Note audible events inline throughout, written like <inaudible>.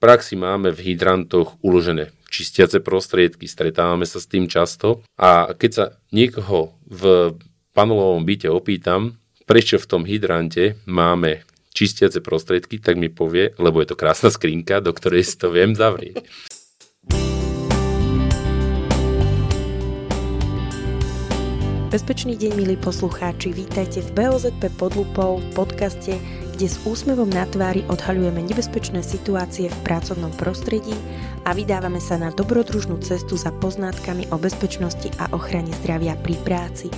praxi máme v hydrantoch uložené čistiace prostriedky, stretávame sa s tým často a keď sa niekoho v panelovom byte opýtam, prečo v tom hydrante máme čistiace prostriedky, tak mi povie, lebo je to krásna skrinka, do ktorej si to viem zavrieť. Bezpečný deň, milí poslucháči, vítajte v BOZP pod lupou v podcaste, kde s úsmevom na tvári odhaľujeme nebezpečné situácie v pracovnom prostredí a vydávame sa na dobrodružnú cestu za poznátkami o bezpečnosti a ochrane zdravia pri práci.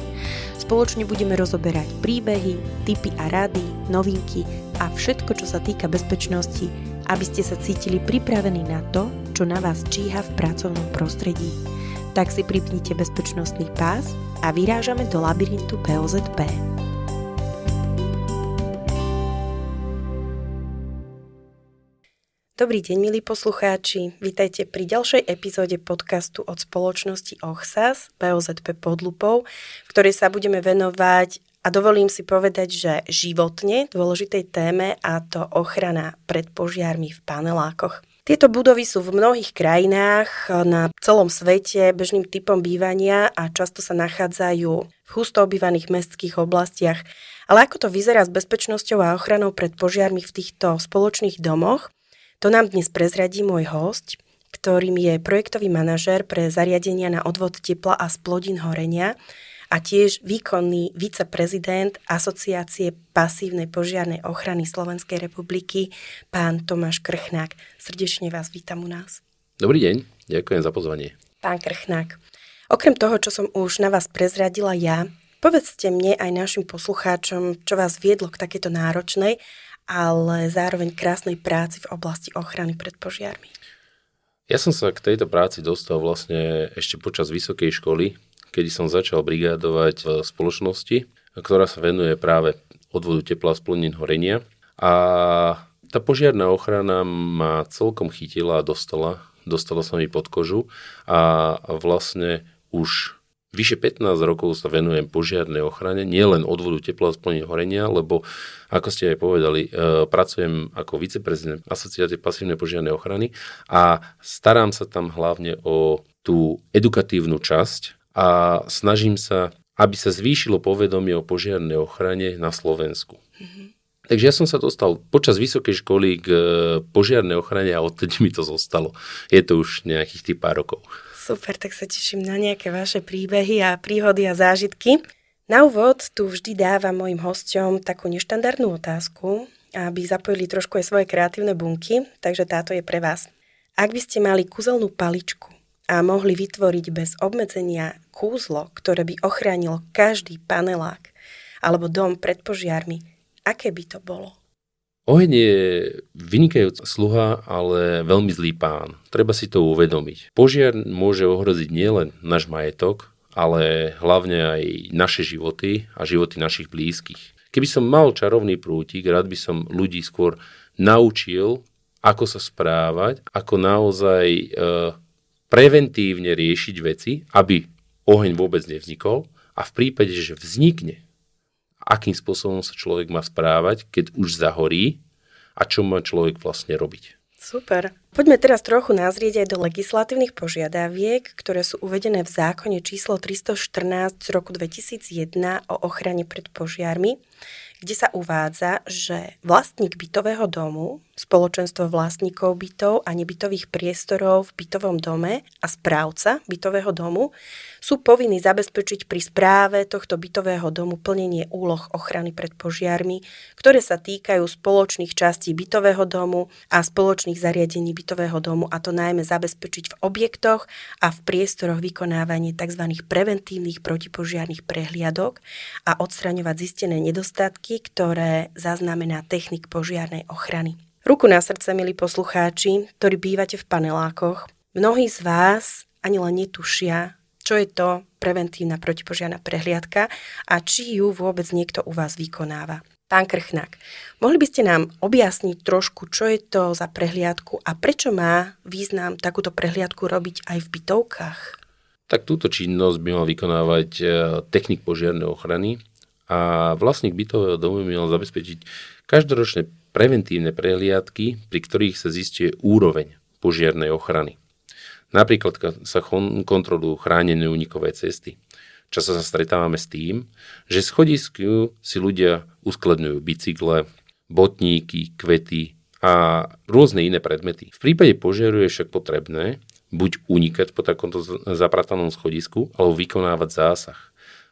Spoločne budeme rozoberať príbehy, tipy a rady, novinky a všetko, čo sa týka bezpečnosti, aby ste sa cítili pripravení na to, čo na vás číha v pracovnom prostredí. Tak si pripnite bezpečnostný pás a vyrážame do labyrintu POZP. Dobrý deň, milí poslucháči. Vítajte pri ďalšej epizóde podcastu od spoločnosti OHSAS, POZP pod lupou, ktorej sa budeme venovať a dovolím si povedať, že životne dôležitej téme a to ochrana pred požiarmi v panelákoch. Tieto budovy sú v mnohých krajinách na celom svete bežným typom bývania a často sa nachádzajú v husto obývaných mestských oblastiach. Ale ako to vyzerá s bezpečnosťou a ochranou pred požiarmi v týchto spoločných domoch, to nám dnes prezradí môj host, ktorým je projektový manažér pre zariadenia na odvod tepla a splodín horenia a tiež výkonný viceprezident Asociácie pasívnej požiarnej ochrany Slovenskej republiky, pán Tomáš Krchnák. Srdečne vás vítam u nás. Dobrý deň, ďakujem za pozvanie. Pán Krchnák, okrem toho, čo som už na vás prezradila ja, povedzte mne aj našim poslucháčom, čo vás viedlo k takéto náročnej, ale zároveň krásnej práci v oblasti ochrany pred požiarmi. Ja som sa k tejto práci dostal vlastne ešte počas vysokej školy, kedy som začal brigádovať v spoločnosti, ktorá sa venuje práve odvodu tepla z plnín horenia. A tá požiarná ochrana ma celkom chytila a dostala, dostala sa mi pod kožu a vlastne už Vyše 15 rokov sa venujem požiarnej ochrane, nielen odvodu tepla a splnenia horenia, lebo ako ste aj povedali, e, pracujem ako viceprezident Asociácie pasívnej požiarnej ochrany a starám sa tam hlavne o tú edukatívnu časť a snažím sa, aby sa zvýšilo povedomie o požiarnej ochrane na Slovensku. Mm-hmm. Takže ja som sa dostal počas vysokej školy k e, požiarnej ochrane a odtedy mi to zostalo. Je to už nejakých tých pár rokov. Super, tak sa teším na nejaké vaše príbehy a príhody a zážitky. Na úvod tu vždy dávam mojim hosťom takú neštandardnú otázku, aby zapojili trošku aj svoje kreatívne bunky, takže táto je pre vás. Ak by ste mali kúzelnú paličku a mohli vytvoriť bez obmedzenia kúzlo, ktoré by ochránilo každý panelák alebo dom pred požiarmi, aké by to bolo? Oheň je vynikajúca sluha, ale veľmi zlý pán. Treba si to uvedomiť. Požiar môže ohroziť nielen náš majetok, ale hlavne aj naše životy a životy našich blízkych. Keby som mal čarovný prútik, rád by som ľudí skôr naučil, ako sa správať, ako naozaj e, preventívne riešiť veci, aby oheň vôbec nevznikol a v prípade, že vznikne, akým spôsobom sa človek má správať, keď už zahorí a čo má človek vlastne robiť. Super. Poďme teraz trochu nazrieť aj do legislatívnych požiadaviek, ktoré sú uvedené v zákone číslo 314 z roku 2001 o ochrane pred požiarmi, kde sa uvádza, že vlastník bytového domu, spoločenstvo vlastníkov bytov a nebytových priestorov v bytovom dome a správca bytového domu sú povinní zabezpečiť pri správe tohto bytového domu plnenie úloh ochrany pred požiarmi, ktoré sa týkajú spoločných častí bytového domu a spoločných zariadení bytového domu a to najmä zabezpečiť v objektoch a v priestoroch vykonávanie tzv. preventívnych protipožiarných prehliadok a odstraňovať zistené nedostatky, ktoré zaznamená technik požiarnej ochrany. Ruku na srdce, milí poslucháči, ktorí bývate v panelákoch, mnohí z vás ani len netušia, čo je to preventívna protipožiarná prehliadka a či ju vôbec niekto u vás vykonáva. Pán Krchnák, mohli by ste nám objasniť trošku, čo je to za prehliadku a prečo má význam takúto prehliadku robiť aj v bytovkách? Tak túto činnosť by mal vykonávať e, technik požiarnej ochrany a vlastník bytového domu mal zabezpečiť každoročné preventívne prehliadky, pri ktorých sa zistuje úroveň požiarnej ochrany. Napríklad sa kontrolujú chránené unikové cesty. Často sa stretávame s tým, že schodisku si ľudia uskladňujú bicykle, botníky, kvety a rôzne iné predmety. V prípade požiaru je však potrebné buď unikať po takomto zapratanom schodisku, alebo vykonávať zásah.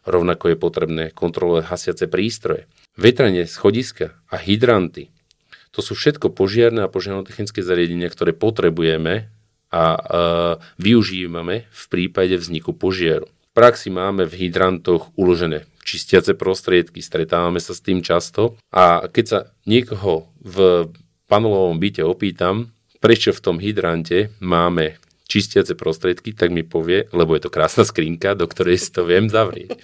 Rovnako je potrebné kontrolovať hasiace prístroje. Vetranie schodiska a hydranty to sú všetko požiarné a požiarnotechnické zariadenia, ktoré potrebujeme a e, využívame v prípade vzniku požiaru. V praxi máme v hydrantoch uložené čistiace prostriedky, stretávame sa s tým často a keď sa niekoho v panelovom byte opýtam, prečo v tom hydrante máme čistiace prostriedky, tak mi povie, lebo je to krásna skrinka, do ktorej si to viem zavrieť.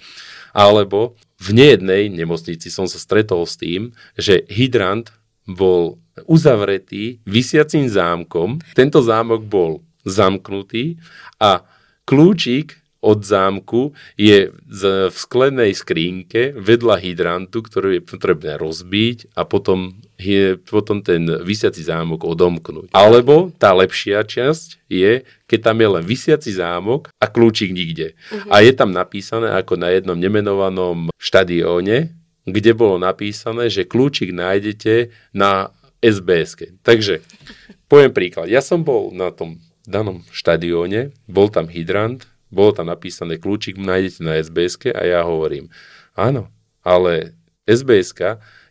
Alebo v nejednej nemocnici som sa stretol s tým, že hydrant bol uzavretý vysiacím zámkom. Tento zámok bol zamknutý a kľúčik od zámku je v sklenej skrínke vedľa hydrantu, ktorú je potrebné rozbiť a potom, je, potom ten vysiaci zámok odomknúť. Alebo tá lepšia časť je, keď tam je len vysiaci zámok a kľúčik nikde. Uh-huh. A je tam napísané ako na jednom nemenovanom štadióne, kde bolo napísané, že kľúčik nájdete na SBS. Takže, poviem príklad. Ja som bol na tom danom štadióne, bol tam hydrant, bolo tam napísané kľúčik nájdete na SBS a ja hovorím, áno, ale SBS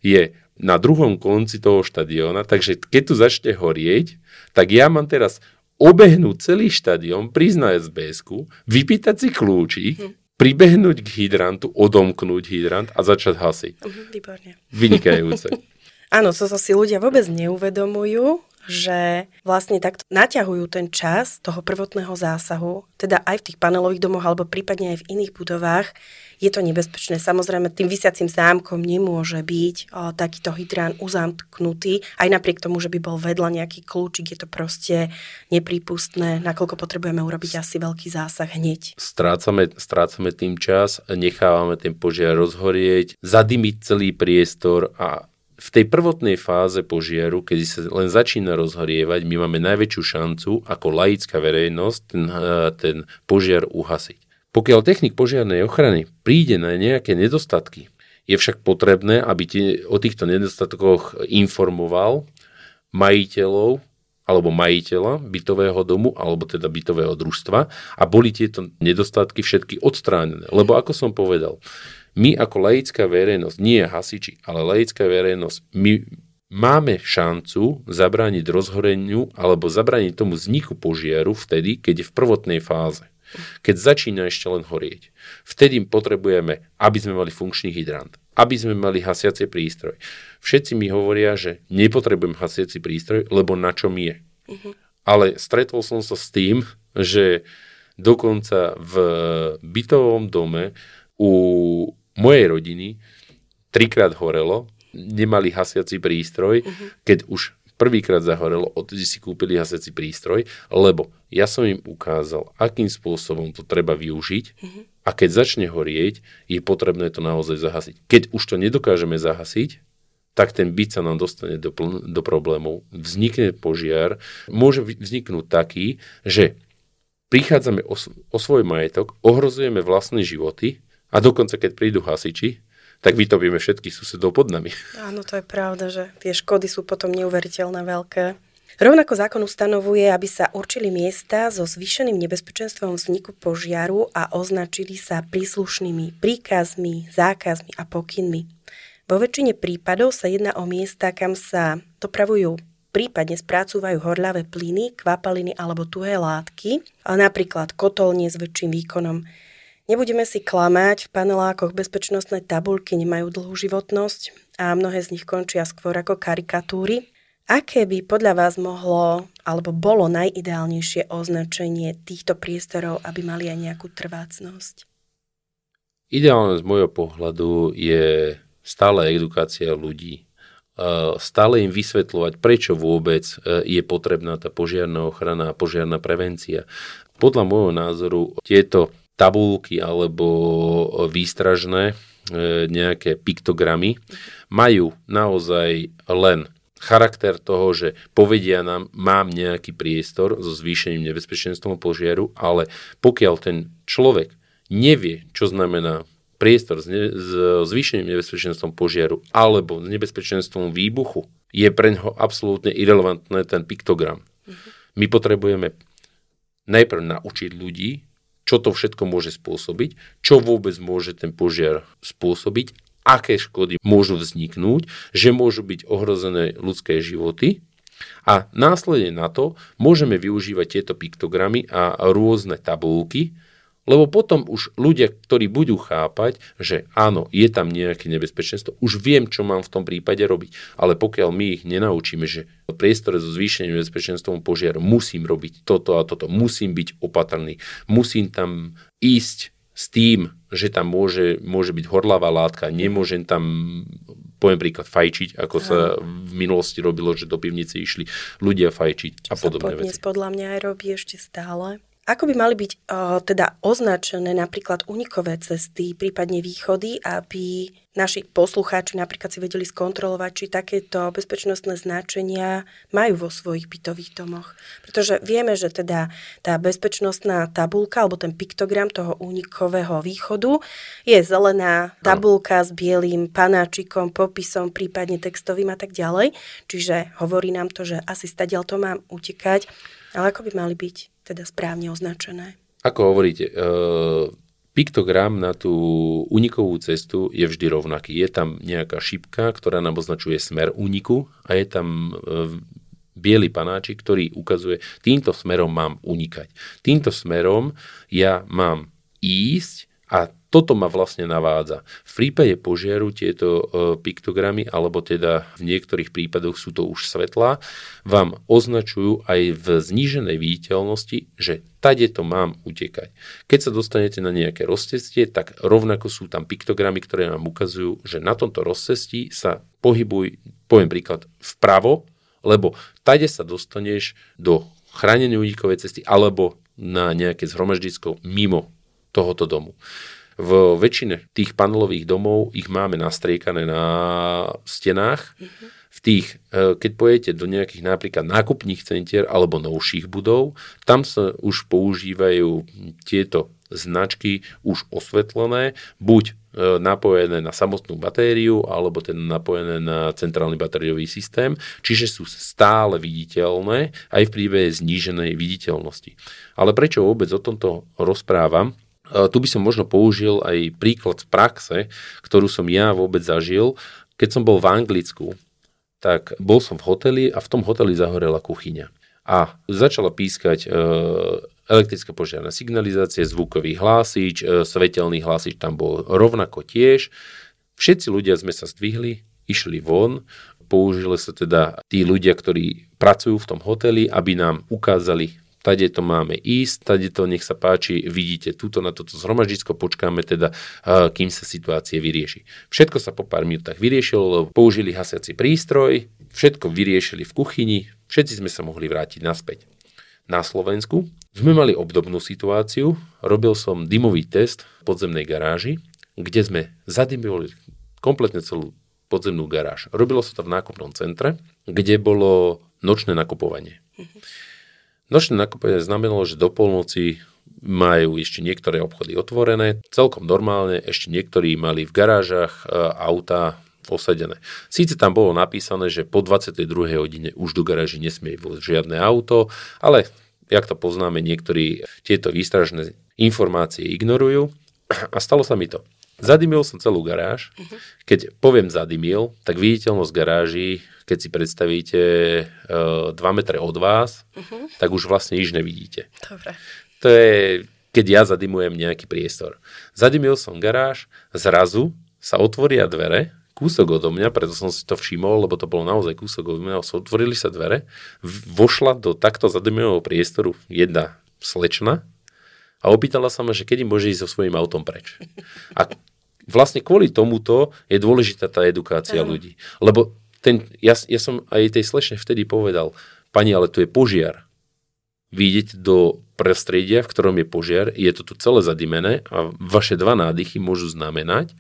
je na druhom konci toho štadióna, takže keď tu začne horieť, tak ja mám teraz obehnúť celý štadión, prísť na SBS, vypýtať si kľúčik, hm pribehnúť k hydrantu, odomknúť hydrant a začať hasiť. Uh-huh, výborne. Vynikajúce. <laughs> Áno, to sa si ľudia vôbec neuvedomujú, že vlastne takto naťahujú ten čas toho prvotného zásahu, teda aj v tých panelových domoch alebo prípadne aj v iných budovách, je to nebezpečné. Samozrejme, tým vysiacím zámkom nemôže byť o, takýto hydrán uzamknutý, aj napriek tomu, že by bol vedľa nejaký kľúčik, je to proste neprípustné, nakoľko potrebujeme urobiť asi veľký zásah hneď. Strácame, strácame tým čas, nechávame ten požiar rozhorieť, zadymiť celý priestor a v tej prvotnej fáze požiaru, keď sa len začína rozhorievať, my máme najväčšiu šancu ako laická verejnosť ten, eh, ten požiar uhasiť. Pokiaľ technik požiarnej ochrany príde na nejaké nedostatky, je však potrebné, aby tie, o týchto nedostatkoch informoval majiteľov alebo majiteľa bytového domu alebo teda bytového družstva a boli tieto nedostatky všetky odstránené. Lebo ako som povedal, my ako laická verejnosť, nie hasiči, ale laická verejnosť, my máme šancu zabrániť rozhoreniu alebo zabrániť tomu vzniku požiaru vtedy, keď je v prvotnej fáze. Keď začína ešte len horieť. Vtedy potrebujeme, aby sme mali funkčný hydrant, aby sme mali hasiacie prístroj. Všetci mi hovoria, že nepotrebujem hasiaci prístroj, lebo na čom je. Uh-huh. Ale stretol som sa s tým, že dokonca v bytovom dome u mojej rodiny trikrát horelo, nemali hasiaci prístroj, uh-huh. keď už prvýkrát zahorelo, odtedy si kúpili hasiaci prístroj, lebo ja som im ukázal, akým spôsobom to treba využiť uh-huh. a keď začne horieť, je potrebné to naozaj zahasiť. Keď už to nedokážeme zahasiť, tak ten byt sa nám dostane do, pl- do problémov. Vznikne požiar, môže vzniknúť taký, že prichádzame o, o svoj majetok, ohrozujeme vlastné životy a dokonca, keď prídu hasiči, tak vytopíme všetkých susedov pod nami. <laughs> Áno, to je pravda, že tie škody sú potom neuveriteľné veľké. Rovnako zákon ustanovuje, aby sa určili miesta so zvýšeným nebezpečenstvom vzniku požiaru a označili sa príslušnými príkazmi, zákazmi a pokynmi. Vo väčšine prípadov sa jedná o miesta, kam sa dopravujú prípadne spracúvajú horľavé plyny, kvapaliny alebo tuhé látky, napríklad kotolnie s väčším výkonom. Nebudeme si klamať, v panelákoch bezpečnostné tabulky nemajú dlhú životnosť a mnohé z nich končia skôr ako karikatúry. Aké by podľa vás mohlo alebo bolo najideálnejšie označenie týchto priestorov, aby mali aj nejakú trvácnosť? Ideálne z môjho pohľadu je stále edukácia ľudí. Stále im vysvetľovať, prečo vôbec e, je potrebná tá požiarná ochrana a požiarná prevencia. Podľa môjho názoru tieto tabulky alebo výstražné e, nejaké piktogramy majú naozaj len charakter toho, že povedia nám, mám nejaký priestor so zvýšením nebezpečenstvom požiaru, ale pokiaľ ten človek nevie, čo znamená priestor s, ne- s zvýšeným nebezpečenstvom požiaru alebo s nebezpečenstvom výbuchu, je pre ňoho absolútne irrelevantné ten piktogram. Mm-hmm. My potrebujeme najprv naučiť ľudí, čo to všetko môže spôsobiť, čo vôbec môže ten požiar spôsobiť aké škody môžu vzniknúť, že môžu byť ohrozené ľudské životy. A následne na to môžeme využívať tieto piktogramy a rôzne tabulky, lebo potom už ľudia, ktorí budú chápať, že áno, je tam nejaké nebezpečenstvo, už viem, čo mám v tom prípade robiť. Ale pokiaľ my ich nenaučíme, že v priestore so zvýšeným nebezpečenstvom požiaru musím robiť toto a toto, musím byť opatrný, musím tam ísť s tým, že tam môže, môže byť horlavá látka, nemôžem tam, poviem príklad, fajčiť, ako sa v minulosti robilo, že do pivnice išli ľudia fajčiť Čo a podobné veci. podľa mňa aj robí ešte stále. Ako by mali byť uh, teda označené napríklad unikové cesty, prípadne východy, aby naši poslucháči napríklad si vedeli skontrolovať, či takéto bezpečnostné značenia majú vo svojich bytových domoch. Pretože vieme, že teda tá bezpečnostná tabulka alebo ten piktogram toho únikového východu je zelená tabulka s bielým panáčikom, popisom, prípadne textovým a tak ďalej. Čiže hovorí nám to, že asi stadiaľ to mám utekať, ale ako by mali byť teda správne označené. Ako hovoríte, e, piktogram na tú unikovú cestu je vždy rovnaký. Je tam nejaká šipka, ktorá nám označuje smer úniku a je tam e, biely panáčik, ktorý ukazuje, týmto smerom mám unikať. Týmto smerom ja mám ísť a toto ma vlastne navádza. V prípade požiaru tieto e, piktogramy, alebo teda v niektorých prípadoch sú to už svetlá, vám označujú aj v zníženej viditeľnosti, že tade to mám utekať. Keď sa dostanete na nejaké rozcestie, tak rovnako sú tam piktogramy, ktoré vám ukazujú, že na tomto rozcestí sa pohybuj, poviem príklad, vpravo, lebo tade sa dostaneš do chránenej únikovej cesty alebo na nejaké zhromaždisko mimo tohoto domu. V väčšine tých panelových domov ich máme nastriekané na stenách. Mm-hmm. V tých, e, keď pojete do nejakých napríklad nákupných centier alebo novších budov, tam sa už používajú tieto značky už osvetlené, buď e, napojené na samotnú batériu, alebo teda napojené na centrálny batériový systém, čiže sú stále viditeľné aj v príbehe zníženej viditeľnosti. Ale prečo vôbec o tomto rozprávam? Tu by som možno použil aj príklad z praxe, ktorú som ja vôbec zažil. Keď som bol v Anglicku, tak bol som v hoteli a v tom hoteli zahorela kuchyňa. A začala pískať e, elektrická požiarná signalizácia, zvukový hlásič, e, svetelný hlásič tam bol rovnako tiež. Všetci ľudia sme sa zdvihli, išli von, použili sa teda tí ľudia, ktorí pracujú v tom hoteli, aby nám ukázali tade to máme ísť, tade to nech sa páči, vidíte túto na toto zhromaždisko, počkáme teda, kým sa situácie vyrieši. Všetko sa po pár minútach vyriešilo, použili hasiaci prístroj, všetko vyriešili v kuchyni, všetci sme sa mohli vrátiť naspäť. Na Slovensku sme mali obdobnú situáciu, robil som dymový test v podzemnej garáži, kde sme zadymili kompletne celú podzemnú garáž. Robilo sa to v nákupnom centre, kde bolo nočné nakupovanie. Mm-hmm. Nočné nakupovanie znamenalo, že do polnoci majú ešte niektoré obchody otvorené, celkom normálne, ešte niektorí mali v garážach e, auta osadené. Síce tam bolo napísané, že po 22. hodine už do garáži nesmie vôcť žiadne auto, ale jak to poznáme, niektorí tieto výstražné informácie ignorujú a stalo sa mi to. Zadymil som celú garáž. Mhm. Keď poviem zadymil, tak viditeľnosť garáží, keď si predstavíte uh, e, 2 metre od vás, uh-huh. tak už vlastne nič nevidíte. Dobre. To je, keď ja zadymujem nejaký priestor. Zadymil som garáž, zrazu sa otvoria dvere, kúsok odo mňa, preto som si to všimol, lebo to bolo naozaj kúsok odo mňa, otvorili sa dvere, vošla do takto zadymeného priestoru jedna slečna, a opýtala sa ma, že kedy môže ísť so svojím autom preč. A vlastne kvôli tomuto je dôležitá tá edukácia ľudí. Lebo ten, ja, ja som aj tej slečne vtedy povedal, pani, ale tu je požiar. Vy idete do prostredia, v ktorom je požiar, je to tu celé zadimené a vaše dva nádychy môžu znamenať,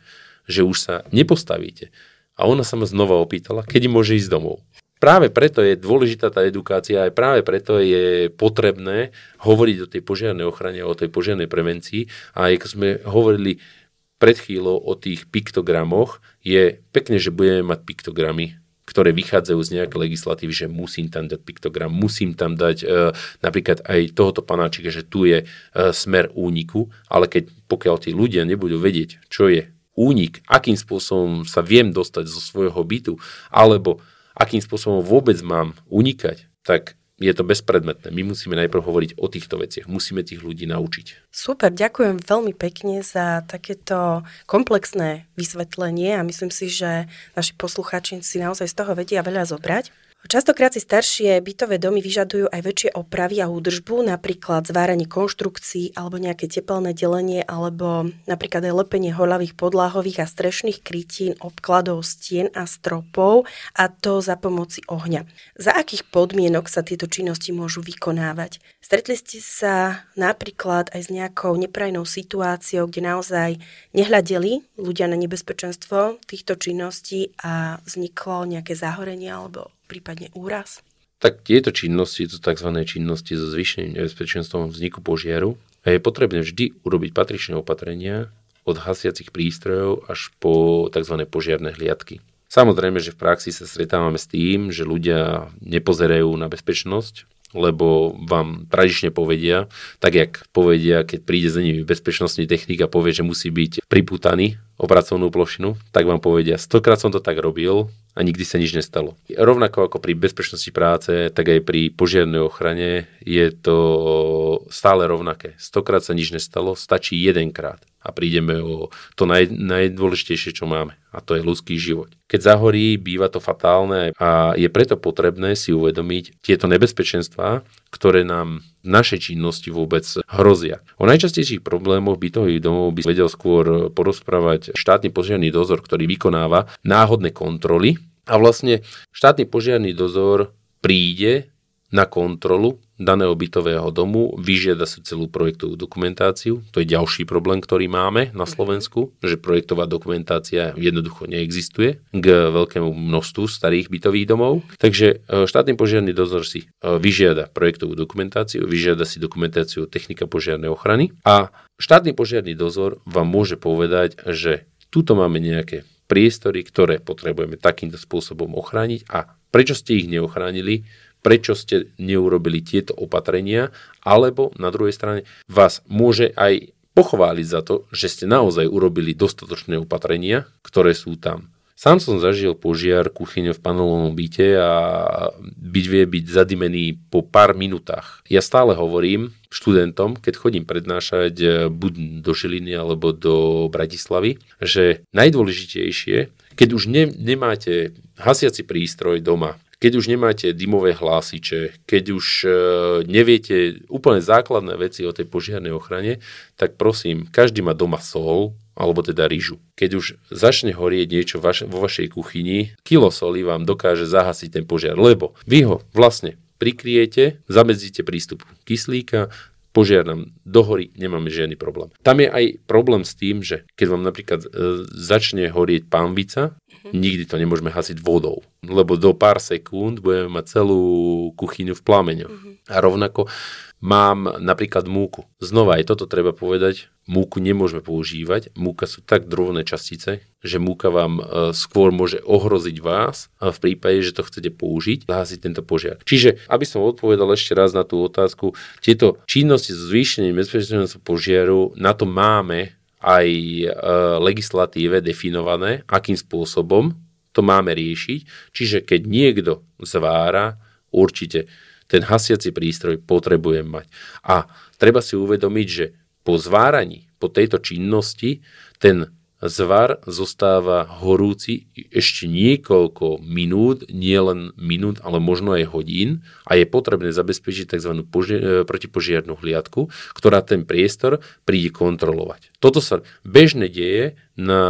že už sa nepostavíte. A ona sa ma znova opýtala, kedy môže ísť domov. Práve preto je dôležitá tá edukácia, aj práve preto je potrebné hovoriť o tej požiarnej ochrane, o tej požiarnej prevencii. A ako sme hovorili pred chvíľou o tých piktogramoch, je pekne, že budeme mať piktogramy, ktoré vychádzajú z nejakej legislatívy, že musím tam dať piktogram, musím tam dať e, napríklad aj tohoto panáčika, že tu je e, smer úniku, ale keď pokiaľ tí ľudia nebudú vedieť, čo je únik, akým spôsobom sa viem dostať zo svojho bytu, alebo akým spôsobom vôbec mám unikať, tak je to bezpredmetné. My musíme najprv hovoriť o týchto veciach. Musíme tých ľudí naučiť. Super, ďakujem veľmi pekne za takéto komplexné vysvetlenie a myslím si, že naši poslucháči si naozaj z toho vedia veľa zobrať. Častokrát si staršie bytové domy vyžadujú aj väčšie opravy a údržbu, napríklad zváranie konštrukcií alebo nejaké tepelné delenie alebo napríklad aj lepenie holavých podlahových a strešných krytín, obkladov stien a stropov a to za pomoci ohňa. Za akých podmienok sa tieto činnosti môžu vykonávať? Stretli ste sa napríklad aj s nejakou neprajnou situáciou, kde naozaj nehľadeli ľudia na nebezpečenstvo týchto činností a vzniklo nejaké zahorenie alebo prípadne úraz? Tak tieto činnosti sú tzv. činnosti so zvýšeným nebezpečenstvom vzniku požiaru a je potrebné vždy urobiť patričné opatrenia od hasiacich prístrojov až po tzv. požiarné hliadky. Samozrejme, že v praxi sa stretávame s tým, že ľudia nepozerajú na bezpečnosť, lebo vám tradične povedia, tak jak povedia, keď príde za nimi bezpečnostný technik a povie, že musí byť priputaný o pracovnú plošinu, tak vám povedia, stokrát som to tak robil, a nikdy sa nič nestalo. Rovnako ako pri bezpečnosti práce, tak aj pri požiarnej ochrane je to stále rovnaké. Stokrát sa nič nestalo, stačí jedenkrát a prídeme o to naj, najdôležitejšie, čo máme a to je ľudský život. Keď zahorí, býva to fatálne a je preto potrebné si uvedomiť tieto nebezpečenstvá, ktoré nám v našej činnosti vôbec hrozia. O najčastejších problémoch bytových domov by vedel skôr porozprávať štátny požiarný dozor, ktorý vykonáva náhodné kontroly a vlastne štátny požiarný dozor príde na kontrolu daného bytového domu, vyžiada si celú projektovú dokumentáciu. To je ďalší problém, ktorý máme na mhm. Slovensku, že projektová dokumentácia jednoducho neexistuje k veľkému množstvu starých bytových domov. Takže e, štátny požiarný dozor si e, vyžiada projektovú dokumentáciu, vyžiada si dokumentáciu technika požiarnej ochrany a štátny požiarný dozor vám môže povedať, že tuto máme nejaké priestory, ktoré potrebujeme takýmto spôsobom ochrániť a prečo ste ich neochránili, prečo ste neurobili tieto opatrenia, alebo na druhej strane vás môže aj pochváliť za to, že ste naozaj urobili dostatočné opatrenia, ktoré sú tam. Sám som zažil požiar kuchyne v panelovom byte a byť vie byť zadimený po pár minútach. Ja stále hovorím študentom, keď chodím prednášať eh, buď do Žiliny alebo do Bratislavy, že najdôležitejšie, keď už ne, nemáte hasiaci prístroj doma, keď už nemáte dymové hlásiče, keď už e, neviete úplne základné veci o tej požiarnej ochrane, tak prosím, každý má doma sol, alebo teda rýžu. Keď už začne horieť niečo vaš- vo vašej kuchyni, kilo soli vám dokáže zahasiť ten požiar, lebo vy ho vlastne prikriete, zamedzíte prístup kyslíka, požiar nám dohorí, nemáme žiadny problém. Tam je aj problém s tým, že keď vám napríklad e, začne horieť pánvica. Nikdy to nemôžeme hasiť vodou, lebo do pár sekúnd budeme mať celú kuchyňu v plameňoch. Mm-hmm. A rovnako mám napríklad múku. Znova aj toto treba povedať, múku nemôžeme používať. Múka sú tak drobné častice, že múka vám e, skôr môže ohroziť vás v prípade, že to chcete použiť, zahasiť tento požiar. Čiže, aby som odpovedal ešte raz na tú otázku, tieto činnosti so zvýšením bezpečnosti požiaru, na to máme aj e, legislatíve definované, akým spôsobom to máme riešiť. Čiže keď niekto zvára, určite ten hasiaci prístroj potrebujem mať. A treba si uvedomiť, že po zváraní, po tejto činnosti, ten zvar zostáva horúci ešte niekoľko minút, nie len minút, ale možno aj hodín a je potrebné zabezpečiť tzv. Poži- e, protipožiarnú hliadku, ktorá ten priestor príde kontrolovať. Toto sa bežne deje na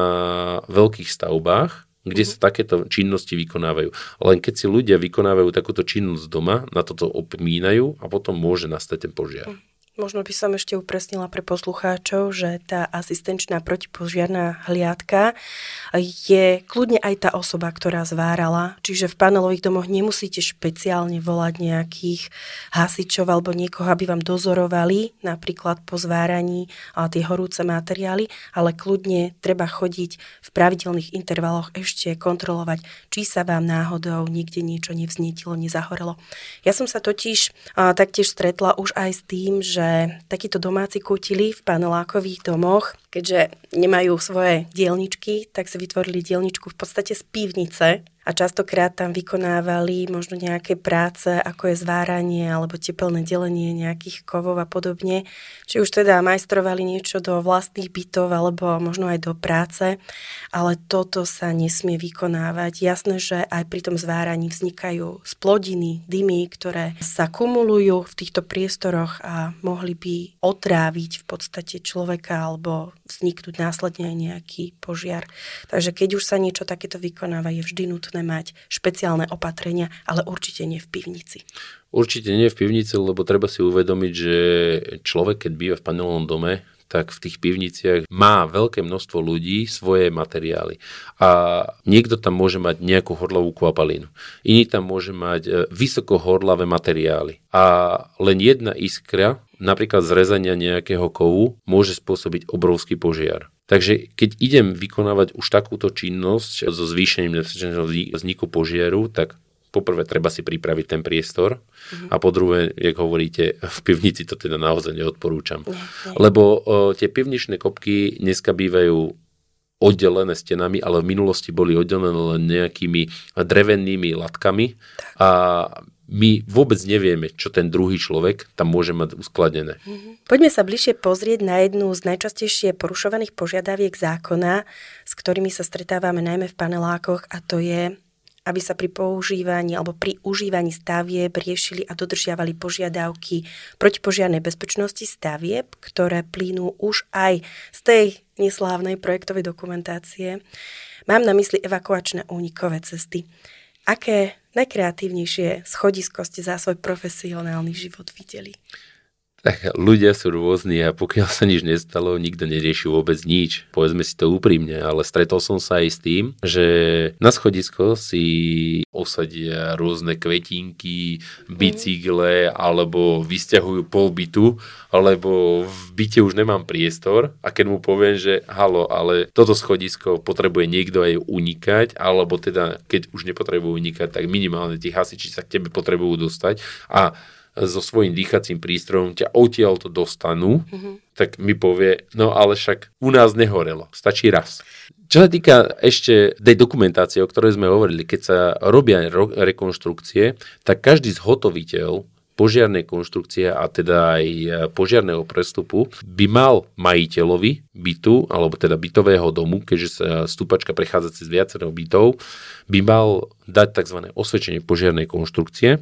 veľkých stavbách, kde sa takéto činnosti vykonávajú. Len keď si ľudia vykonávajú takúto činnosť doma, na toto opmínajú a potom môže nastať ten požiar. Možno by som ešte upresnila pre poslucháčov, že tá asistenčná protipožiarná hliadka je kľudne aj tá osoba, ktorá zvárala. Čiže v panelových domoch nemusíte špeciálne volať nejakých hasičov alebo niekoho, aby vám dozorovali napríklad po zváraní a tie horúce materiály, ale kľudne treba chodiť v pravidelných intervaloch ešte kontrolovať, či sa vám náhodou niekde niečo nevznietilo, nezahorelo. Ja som sa totiž a, taktiež stretla už aj s tým, že takíto domáci kutili v panelákových domoch, keďže nemajú svoje dielničky, tak si vytvorili dielničku v podstate z pivnice a častokrát tam vykonávali možno nejaké práce, ako je zváranie alebo tepelné delenie nejakých kovov a podobne. Či už teda majstrovali niečo do vlastných bytov alebo možno aj do práce, ale toto sa nesmie vykonávať. Jasné, že aj pri tom zváraní vznikajú splodiny, dymy, ktoré sa kumulujú v týchto priestoroch a mohli by otráviť v podstate človeka alebo vzniknúť následne aj nejaký požiar. Takže keď už sa niečo takéto vykonáva, je vždy nutné nutné mať špeciálne opatrenia, ale určite nie v pivnici. Určite nie v pivnici, lebo treba si uvedomiť, že človek, keď býva v panelovom dome, tak v tých pivniciach má veľké množstvo ľudí svoje materiály. A niekto tam môže mať nejakú horlavú kvapalinu. Iný tam môže mať e, vysokohorlavé materiály. A len jedna iskra, napríklad zrezania nejakého kovu, môže spôsobiť obrovský požiar. Takže keď idem vykonávať už takúto činnosť so zvýšením vzniku požiaru, tak poprvé treba si pripraviť ten priestor mm-hmm. a po druhé, jak hovoríte, <laughs> v pivnici to teda naozaj neodporúčam. Nie, nie. Lebo o, tie pivničné kopky dneska bývajú oddelené stenami, ale v minulosti boli oddelené len nejakými drevenými latkami tak. a my vôbec nevieme, čo ten druhý človek tam môže mať uskladené. Mm-hmm. Poďme sa bližšie pozrieť na jednu z najčastejšie porušovaných požiadaviek zákona, s ktorými sa stretávame najmä v panelákoch a to je aby sa pri používaní alebo pri užívaní stavieb riešili a dodržiavali požiadavky protipožiarnej bezpečnosti stavieb, ktoré plynú už aj z tej neslávnej projektovej dokumentácie. Mám na mysli evakuačné únikové cesty. Aké najkreatívnejšie schodisko ste za svoj profesionálny život videli? Tak ľudia sú rôzni a pokiaľ sa nič nestalo, nikto nerieši vôbec nič. Povedzme si to úprimne, ale stretol som sa aj s tým, že na schodisko si osadia rôzne kvetinky, bicykle alebo vysťahujú pol bytu, alebo v byte už nemám priestor a keď mu poviem, že halo, ale toto schodisko potrebuje niekto aj unikať, alebo teda keď už nepotrebujú unikať, tak minimálne tí hasiči sa k tebe potrebujú dostať a so svojím dýchacím prístrojom ťa odtiaľ to dostanú, mm-hmm. tak mi povie, no ale však u nás nehorelo, stačí raz. Čo sa týka ešte tej dokumentácie, o ktorej sme hovorili, keď sa robia rekonštrukcie, tak každý zhotoviteľ požiarnej konštrukcie a teda aj e, požiarného prestupu by mal majiteľovi bytu, alebo teda bytového domu, keďže sa stúpačka prechádza cez viacero bytov, by mal dať tzv. osvedčenie požiarnej konštrukcie,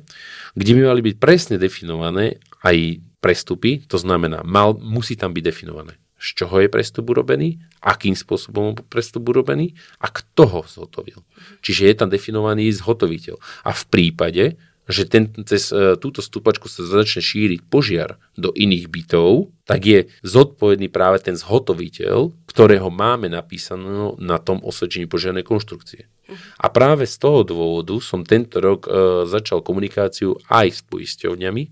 kde by mali byť presne definované aj prestupy, to znamená, mal, musí tam byť definované z čoho je prestup urobený, akým spôsobom prestup urobený a kto ho zhotovil. Čiže je tam definovaný zhotoviteľ. A v prípade, že ten, cez e, túto stúpačku sa začne šíriť požiar do iných bytov, tak je zodpovedný práve ten zhotoviteľ, ktorého máme napísané na tom osvedčení požiarnej konštrukcie. A práve z toho dôvodu som tento rok e, začal komunikáciu aj s poisťovňami,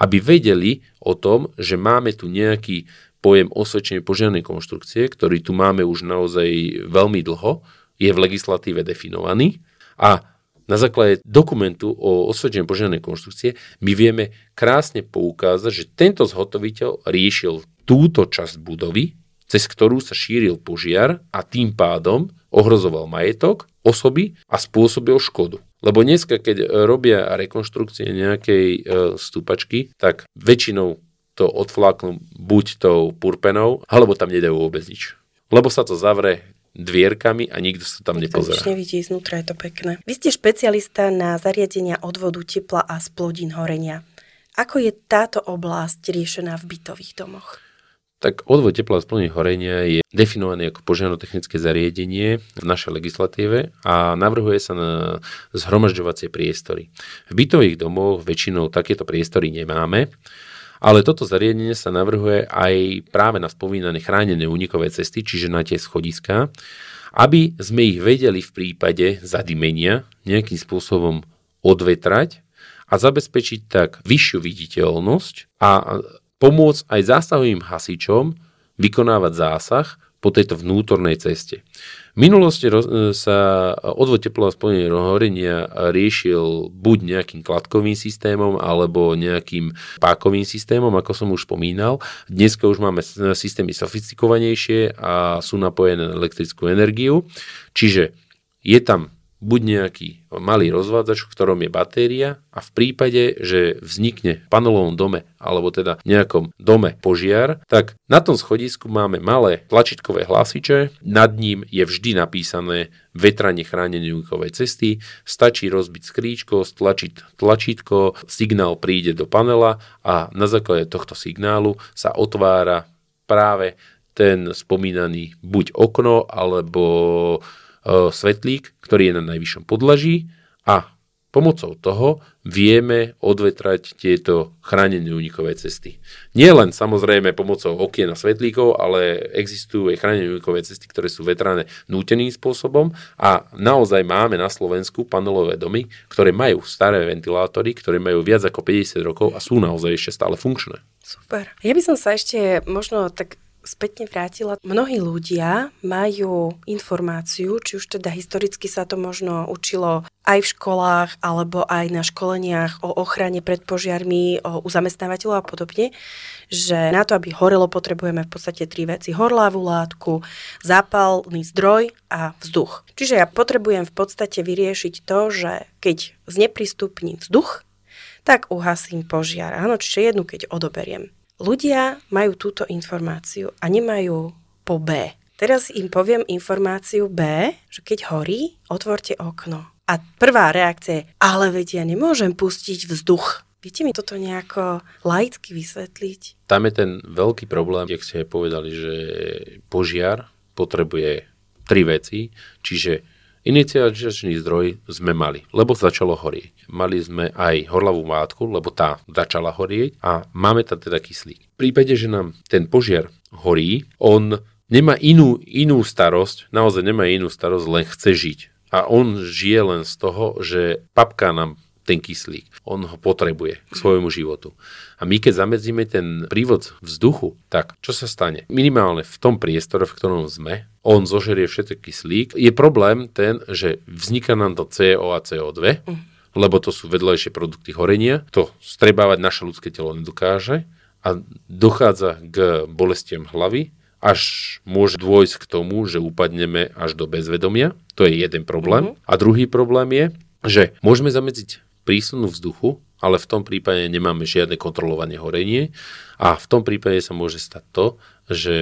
aby vedeli o tom, že máme tu nejaký pojem osvedčenie požiarnej konštrukcie, ktorý tu máme už naozaj veľmi dlho, je v legislatíve definovaný a na základe dokumentu o osvedčení požiarnej konštrukcie my vieme krásne poukázať, že tento zhotoviteľ riešil túto časť budovy, cez ktorú sa šíril požiar a tým pádom ohrozoval majetok, osoby a spôsobil škodu. Lebo dneska, keď robia rekonštrukcie nejakej e, stúpačky, tak väčšinou to odfláknú buď tou purpenou, alebo tam nedajú vôbec nič. Lebo sa to zavre, dvierkami a nikto sa tam nepozerá. To nevidí, znútra je to pekné. Vy ste špecialista na zariadenia odvodu tepla a splodín horenia. Ako je táto oblasť riešená v bytových domoch? Tak odvod tepla a splodín horenia je definovaný ako požiarno-technické zariadenie v našej legislatíve a navrhuje sa na zhromažďovacie priestory. V bytových domoch väčšinou takéto priestory nemáme Ale toto zariadenie sa navrhuje aj práve na spomínané chránené unikové cesty, čiže na tie schodiska, aby sme ich vedeli v prípade zadimenia nejakým spôsobom odvetrať a zabezpečiť tak vyššiu viditeľnosť a pomôcť aj zásahovým hasičom vykonávať zásah po tejto vnútornej ceste. V minulosti sa odvod tepla spojenia horenia riešil buď nejakým kladkovým systémom alebo nejakým pákovým systémom, ako som už spomínal. Dnes už máme systémy sofistikovanejšie a sú napojené na elektrickú energiu, čiže je tam buď nejaký malý rozvádzač, v ktorom je batéria a v prípade, že vznikne v panelovom dome alebo teda nejakom dome požiar, tak na tom schodisku máme malé tlačítkové hlásiče, nad ním je vždy napísané vetranie chránenej únikovej cesty, stačí rozbiť skríčko, stlačiť tlačítko, signál príde do panela a na základe tohto signálu sa otvára práve ten spomínaný buď okno alebo svetlík, ktorý je na najvyššom podlaží a pomocou toho vieme odvetrať tieto chránené unikové cesty. Nie len samozrejme pomocou okien a svetlíkov, ale existujú aj chránené unikové cesty, ktoré sú vetrané núteným spôsobom a naozaj máme na Slovensku panelové domy, ktoré majú staré ventilátory, ktoré majú viac ako 50 rokov a sú naozaj ešte stále funkčné. Super. Ja by som sa ešte možno tak spätne vrátila. Mnohí ľudia majú informáciu, či už teda historicky sa to možno učilo aj v školách, alebo aj na školeniach o ochrane pred požiarmi, o, u zamestnávateľov a podobne, že na to, aby horelo, potrebujeme v podstate tri veci. Horlávú látku, zápalný zdroj a vzduch. Čiže ja potrebujem v podstate vyriešiť to, že keď zneprístupním vzduch, tak uhasím požiar. Áno, čiže jednu, keď odoberiem. Ľudia majú túto informáciu a nemajú po B. Teraz im poviem informáciu B, že keď horí, otvorte okno. A prvá reakcia je, ale vedia, ja nemôžem pustiť vzduch. Viete mi toto nejako laicky vysvetliť? Tam je ten veľký problém, jak ste povedali, že požiar potrebuje tri veci, čiže Iniciačný zdroj sme mali, lebo začalo horieť. Mali sme aj horlavú látku, lebo tá začala horieť a máme tam teda kyslík. V prípade, že nám ten požiar horí, on nemá inú, inú starosť, naozaj nemá inú starosť, len chce žiť. A on žije len z toho, že papka nám ten kyslík. On ho potrebuje k svojmu životu. A my keď zamedzíme ten prívod vzduchu, tak čo sa stane? Minimálne v tom priestore, v ktorom sme, on zožerie všetky kyslík. Je problém ten, že vzniká nám to CO a CO2, mm. lebo to sú vedľajšie produkty horenia. To strebávať naše ľudské telo nedokáže a dochádza k bolestiam hlavy, až môže dôjsť k tomu, že upadneme až do bezvedomia. To je jeden problém. Mm-hmm. A druhý problém je, že môžeme zamedziť prísunu vzduchu, ale v tom prípade nemáme žiadne kontrolovanie horenie a v tom prípade sa môže stať to, že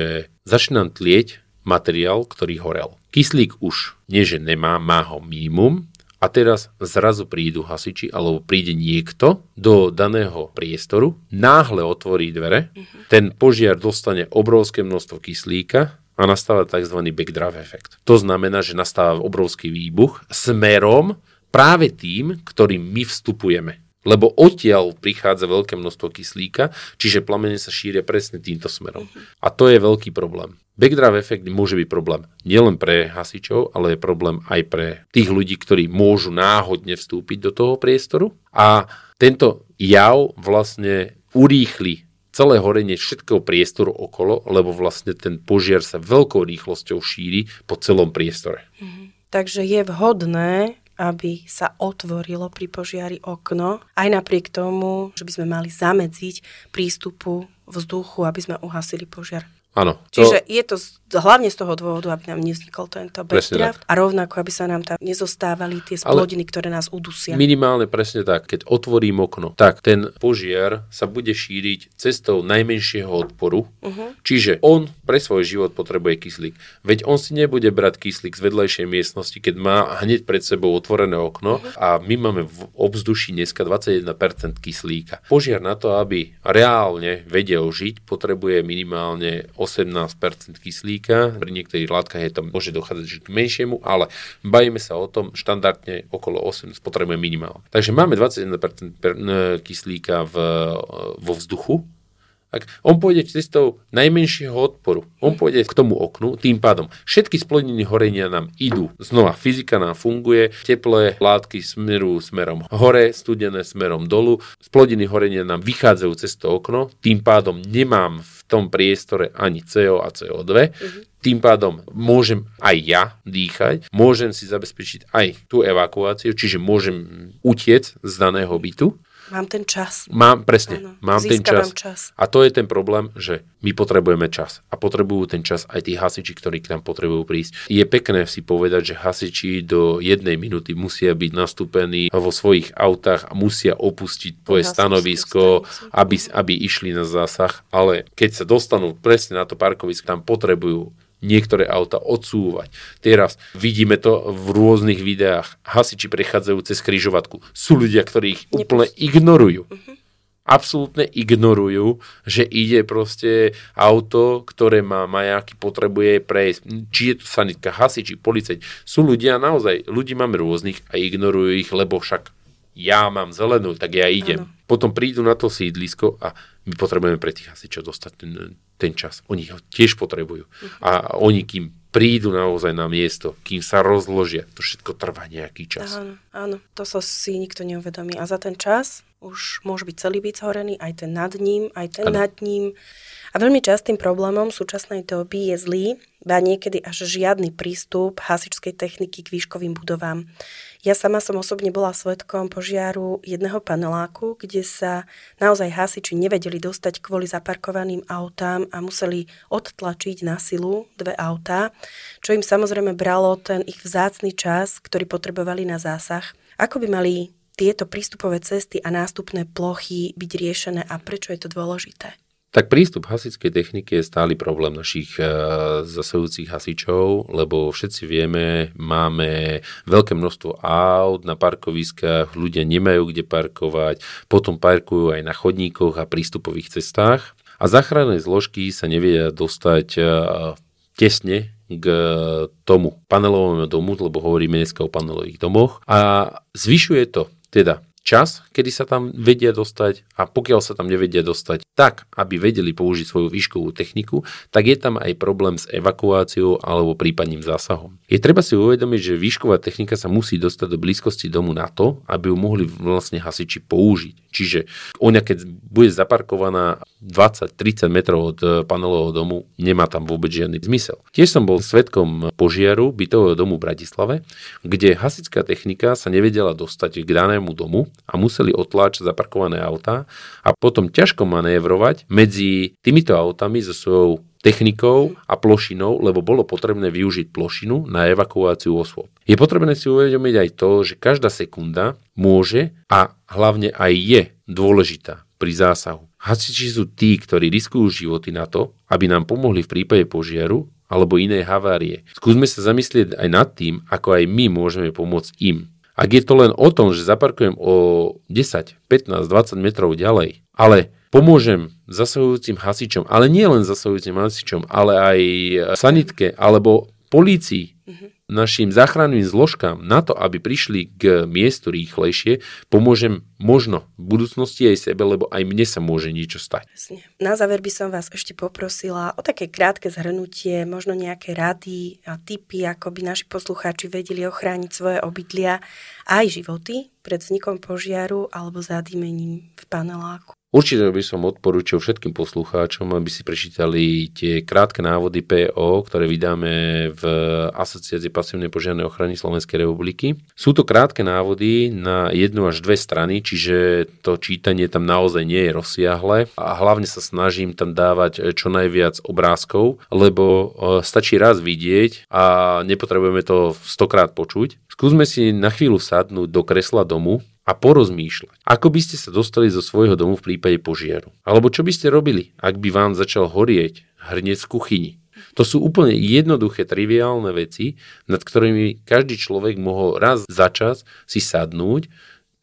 začne tlieť materiál, ktorý horel. Kyslík už nie, že nemá, má ho minimum a teraz zrazu prídu hasiči alebo príde niekto do daného priestoru, náhle otvorí dvere, uh-huh. ten požiar dostane obrovské množstvo kyslíka a nastáva tzv. backdraft efekt. To znamená, že nastáva obrovský výbuch smerom práve tým, ktorým my vstupujeme lebo odtiaľ prichádza veľké množstvo kyslíka, čiže plamene sa šíria presne týmto smerom. A to je veľký problém. Backdraft efekt môže byť problém nielen pre hasičov, ale je problém aj pre tých ľudí, ktorí môžu náhodne vstúpiť do toho priestoru. A tento jav vlastne urýchli celé horenie všetkého priestoru okolo, lebo vlastne ten požiar sa veľkou rýchlosťou šíri po celom priestore. Mhm. Takže je vhodné aby sa otvorilo pri požiari okno, aj napriek tomu, že by sme mali zamedziť prístupu vzduchu, aby sme uhasili požiar. Áno. To... Čiže je to hlavne z toho dôvodu, aby nám nevznikol tento backdraft a rovnako, aby sa nám tam nezostávali tie splodiny, Ale ktoré nás udusia. Minimálne presne tak. Keď otvorím okno, tak ten požiar sa bude šíriť cestou najmenšieho odporu. Uh-huh. Čiže on pre svoj život potrebuje kyslík. Veď on si nebude brať kyslík z vedlejšej miestnosti, keď má hneď pred sebou otvorené okno uh-huh. a my máme v obzduší dneska 21% kyslíka. Požiar na to, aby reálne vedel žiť, potrebuje minimálne 18% kyslíka, pri niektorých látkach je to môže dochádzať k menšiemu, ale bavíme sa o tom, štandardne okolo 8 spotrebuje minimálne. Takže máme 21% kyslíka v, vo vzduchu, Ak on pôjde cestou najmenšieho odporu, on pôjde k tomu oknu, tým pádom všetky splodiny horenia nám idú. Znova, fyzika nám funguje, teplé látky smerujú smerom hore, studené smerom dolu, splodiny horenia nám vychádzajú cez to okno, tým pádom nemám v tom priestore ani CO a CO2, mm-hmm. tým pádom môžem aj ja dýchať, môžem si zabezpečiť aj tú evakuáciu, čiže môžem utiec z daného bytu Mám ten čas. Mám, presne, ano, mám ten čas. čas. A to je ten problém, že my potrebujeme čas. A potrebujú ten čas aj tí hasiči, ktorí k nám potrebujú prísť. Je pekné si povedať, že hasiči do jednej minúty musia byť nastúpení vo svojich autách a musia opustiť tvoje stanovisko, aby, aby išli na zásah. Ale keď sa dostanú presne na to parkovisko, tam potrebujú niektoré auta odsúvať. Teraz vidíme to v rôznych videách. Hasiči prechádzajú cez križovatku. Sú ľudia, ktorí ich úplne ignorujú. Uh-huh. Absolútne ignorujú, že ide proste auto, ktoré má majáky, potrebuje prejsť. Či je to sanitka, hasiči, policajt. Sú ľudia naozaj, ľudí máme rôznych a ignorujú ich, lebo však ja mám zelenú, tak ja idem. Ano. Potom prídu na to sídlisko a my potrebujeme pre tých hasičov dostať ten, ten čas. Oni ho tiež potrebujú. Uh-huh. A oni, kým prídu naozaj na miesto, kým sa rozložia, to všetko trvá nejaký čas. Áno, áno, to sa si nikto neuvedomí. A za ten čas už môže byť celý byt zhorený, aj ten nad ním, aj ten ano. nad ním. A veľmi častým problémom súčasnej doby je zlý, ba niekedy až žiadny prístup hasičskej techniky k výškovým budovám. Ja sama som osobne bola svetkom požiaru jedného paneláku, kde sa naozaj hasiči nevedeli dostať kvôli zaparkovaným autám a museli odtlačiť na silu dve autá, čo im samozrejme bralo ten ich vzácný čas, ktorý potrebovali na zásah. Ako by mali tieto prístupové cesty a nástupné plochy byť riešené a prečo je to dôležité? Tak prístup hasičskej techniky je stály problém našich uh, zasahujúcich hasičov, lebo všetci vieme, máme veľké množstvo aut na parkoviskách, ľudia nemajú kde parkovať, potom parkujú aj na chodníkoch a prístupových cestách. A záchranné zložky sa nevedia dostať uh, tesne k tomu panelovému domu, lebo hovoríme dneska o panelových domoch. A zvyšuje to teda čas, kedy sa tam vedia dostať a pokiaľ sa tam nevedia dostať tak, aby vedeli použiť svoju výškovú techniku, tak je tam aj problém s evakuáciou alebo prípadným zásahom. Je treba si uvedomiť, že výšková technika sa musí dostať do blízkosti domu na to, aby ju mohli vlastne hasiči použiť. Čiže ona keď bude zaparkovaná 20-30 metrov od eh, panelového domu, nemá tam vôbec žiadny zmysel. Tiež som bol svetkom požiaru bytového domu v Bratislave, kde hasická technika sa nevedela dostať k danému domu a museli otláčať zaparkované autá a potom ťažko manévrovať medzi týmito autami so svojou technikou a plošinou, lebo bolo potrebné využiť plošinu na evakuáciu osôb. Je potrebné si uvedomiť aj to, že každá sekunda môže a hlavne aj je dôležitá pri zásahu. Hasiči sú tí, ktorí riskujú životy na to, aby nám pomohli v prípade požiaru alebo inej havárie. Skúsme sa zamyslieť aj nad tým, ako aj my môžeme pomôcť im. Ak je to len o tom, že zaparkujem o 10, 15, 20 metrov ďalej, ale pomôžem zasahujúcim hasičom, ale nie len zasahujúcim hasičom, ale aj sanitke alebo polícii, mm-hmm našim záchranným zložkám na to, aby prišli k miestu rýchlejšie, pomôžem možno v budúcnosti aj sebe, lebo aj mne sa môže niečo stať. Na záver by som vás ešte poprosila o také krátke zhrnutie, možno nejaké rady a tipy, ako by naši poslucháči vedeli ochrániť svoje obydlia aj životy pred vznikom požiaru alebo zadýmením v paneláku. Určite by som odporúčil všetkým poslucháčom, aby si prečítali tie krátke návody PO, ktoré vydáme v Asociácii pasívnej požiarnej ochrany Slovenskej republiky. Sú to krátke návody na jednu až dve strany, čiže to čítanie tam naozaj nie je rozsiahle a hlavne sa snažím tam dávať čo najviac obrázkov, lebo e, stačí raz vidieť a nepotrebujeme to stokrát počuť. Skúsme si na chvíľu sadnúť do kresla domu a porozmýšľať, ako by ste sa dostali zo svojho domu v prípade požiaru. Alebo čo by ste robili, ak by vám začal horieť hrniec v kuchyni. To sú úplne jednoduché, triviálne veci, nad ktorými každý človek mohol raz za čas si sadnúť,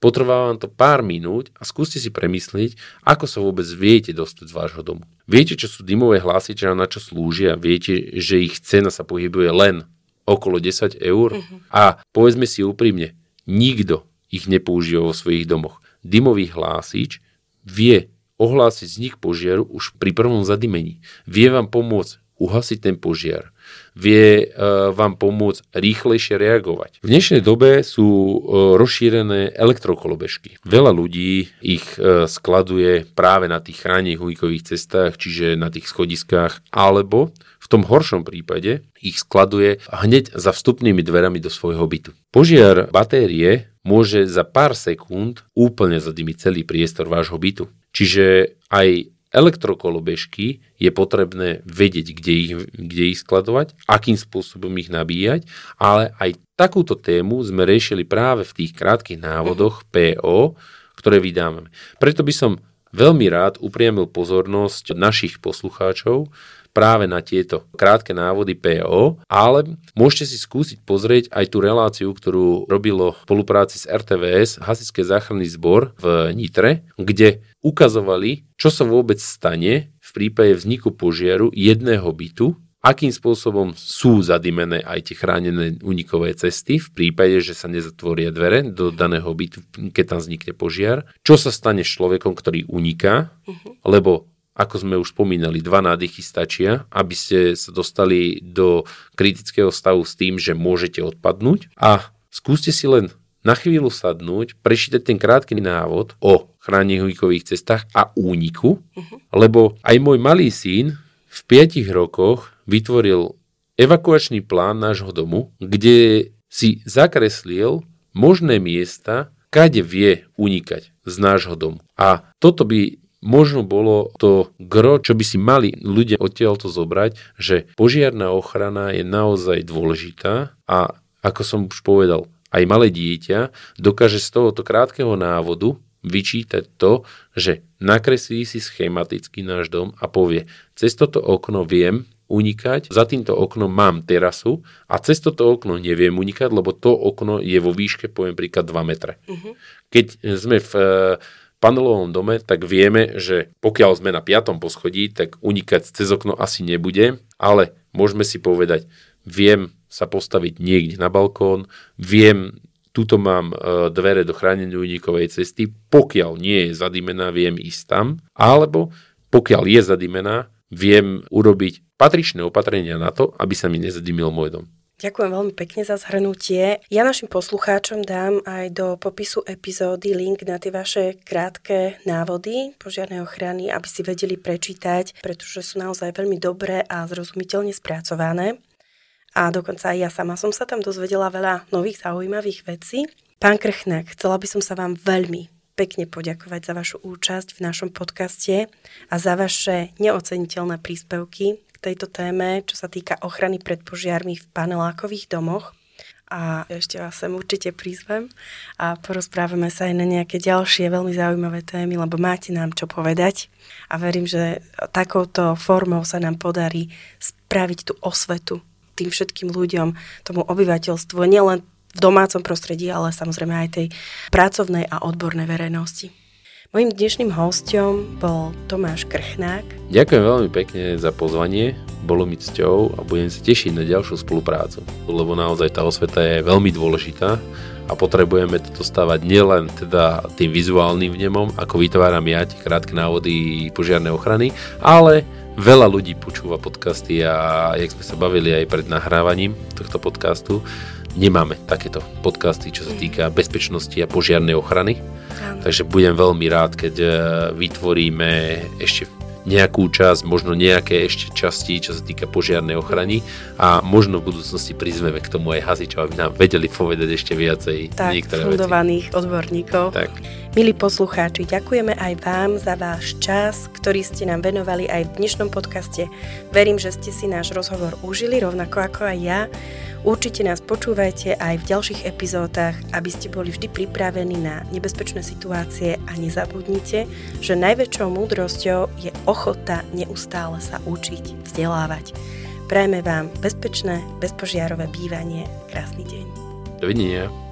potrvá vám to pár minút a skúste si premyslieť, ako sa vôbec viete dostať z vášho domu. Viete, čo sú dymové hlásiče a na čo slúžia, viete, že ich cena sa pohybuje len okolo 10 eur uh-huh. a povedzme si úprimne, nikto ich nepoužíva vo svojich domoch. Dymový hlásič vie ohlásiť vznik požiaru už pri prvom zadimení. Vie vám pomôcť uhasiť ten požiar. Vie uh, vám pomôcť rýchlejšie reagovať. V dnešnej dobe sú uh, rozšírené elektrokolobežky. Veľa ľudí ich uh, skladuje práve na tých chránených uhlíkových cestách, čiže na tých schodiskách, alebo v tom horšom prípade ich skladuje hneď za vstupnými dverami do svojho bytu. Požiar batérie môže za pár sekúnd úplne zadymiť celý priestor vášho bytu. Čiže aj elektrokolobežky je potrebné vedieť, kde ich, kde ich skladovať, akým spôsobom ich nabíjať, ale aj takúto tému sme riešili práve v tých krátkých návodoch PO, ktoré vydávame. Preto by som veľmi rád upriamil pozornosť našich poslucháčov práve na tieto krátke návody PO, ale môžete si skúsiť pozrieť aj tú reláciu, ktorú robilo v spolupráci s RTVS Hasičské záchranný zbor v Nitre, kde ukazovali, čo sa vôbec stane v prípade vzniku požiaru jedného bytu, akým spôsobom sú zadimené aj tie chránené unikové cesty v prípade, že sa nezatvoria dvere do daného bytu, keď tam vznikne požiar. Čo sa stane s človekom, ktorý uniká, uh-huh. lebo ako sme už spomínali, dva nádychy stačia, aby ste sa dostali do kritického stavu s tým, že môžete odpadnúť. A skúste si len na chvíľu sadnúť, prečítať ten krátky návod o chránených cestách a úniku, uh-huh. lebo aj môj malý syn v 5 rokoch vytvoril evakuačný plán nášho domu, kde si zakreslil možné miesta, kade vie unikať z nášho domu. A toto by možno bolo to gro, čo by si mali ľudia odtiaľto zobrať, že požiarná ochrana je naozaj dôležitá a ako som už povedal, aj malé dieťa dokáže z tohoto krátkeho návodu vyčítať to, že nakreslí si schematicky náš dom a povie, cez toto okno viem unikať, za týmto oknom mám terasu a cez toto okno neviem unikať, lebo to okno je vo výške, poviem príklad, 2 metre. Uh-huh. Keď sme v panelovom dome, tak vieme, že pokiaľ sme na piatom poschodí, tak unikať cez okno asi nebude, ale môžeme si povedať, viem sa postaviť niekde na balkón, viem, tuto mám e, dvere do chránenej unikovej cesty, pokiaľ nie je zadimená, viem ísť tam, alebo pokiaľ je zadimená, viem urobiť patričné opatrenia na to, aby sa mi nezadimil môj dom. Ďakujem veľmi pekne za zhrnutie. Ja našim poslucháčom dám aj do popisu epizódy link na tie vaše krátke návody požiarnej ochrany, aby si vedeli prečítať, pretože sú naozaj veľmi dobré a zrozumiteľne spracované. A dokonca aj ja sama som sa tam dozvedela veľa nových zaujímavých vecí. Pán Krchnak, chcela by som sa vám veľmi pekne poďakovať za vašu účasť v našom podcaste a za vaše neoceniteľné príspevky tejto téme, čo sa týka ochrany pred požiarmi v panelákových domoch. A ešte vás sem určite prizvem a porozprávame sa aj na nejaké ďalšie veľmi zaujímavé témy, lebo máte nám čo povedať. A verím, že takouto formou sa nám podarí spraviť tú osvetu tým všetkým ľuďom, tomu obyvateľstvu, nielen v domácom prostredí, ale samozrejme aj tej pracovnej a odbornej verejnosti. Mojím dnešným hostom bol Tomáš Krchnák. Ďakujem veľmi pekne za pozvanie, bolo mi cťou a budem sa tešiť na ďalšiu spoluprácu, lebo naozaj tá osveta je veľmi dôležitá a potrebujeme to stávať nielen teda tým vizuálnym vnemom, ako vytváram ja tie krátke návody požiarnej ochrany, ale veľa ľudí počúva podcasty a jak sme sa bavili aj pred nahrávaním tohto podcastu, nemáme takéto podcasty, čo sa týka bezpečnosti a požiarnej ochrany. Takže budem veľmi rád, keď e, vytvoríme ešte nejakú časť, možno nejaké ešte časti, čo sa týka požiarnej ochrany a možno v budúcnosti prizveme k tomu aj hasičov, aby nám vedeli povedať ešte viacej tak, niektoré fundovaných veci. odborníkov. Tak. Milí poslucháči, ďakujeme aj vám za váš čas, ktorý ste nám venovali aj v dnešnom podcaste. Verím, že ste si náš rozhovor užili, rovnako ako aj ja. Určite nás počúvajte aj v ďalších epizódach, aby ste boli vždy pripravení na nebezpečné situácie a nezabudnite, že najväčšou múdrosťou je ochota neustále sa učiť, vzdelávať. Prajme vám bezpečné, bezpožiarové bývanie. Krásny deň. Dovidenia.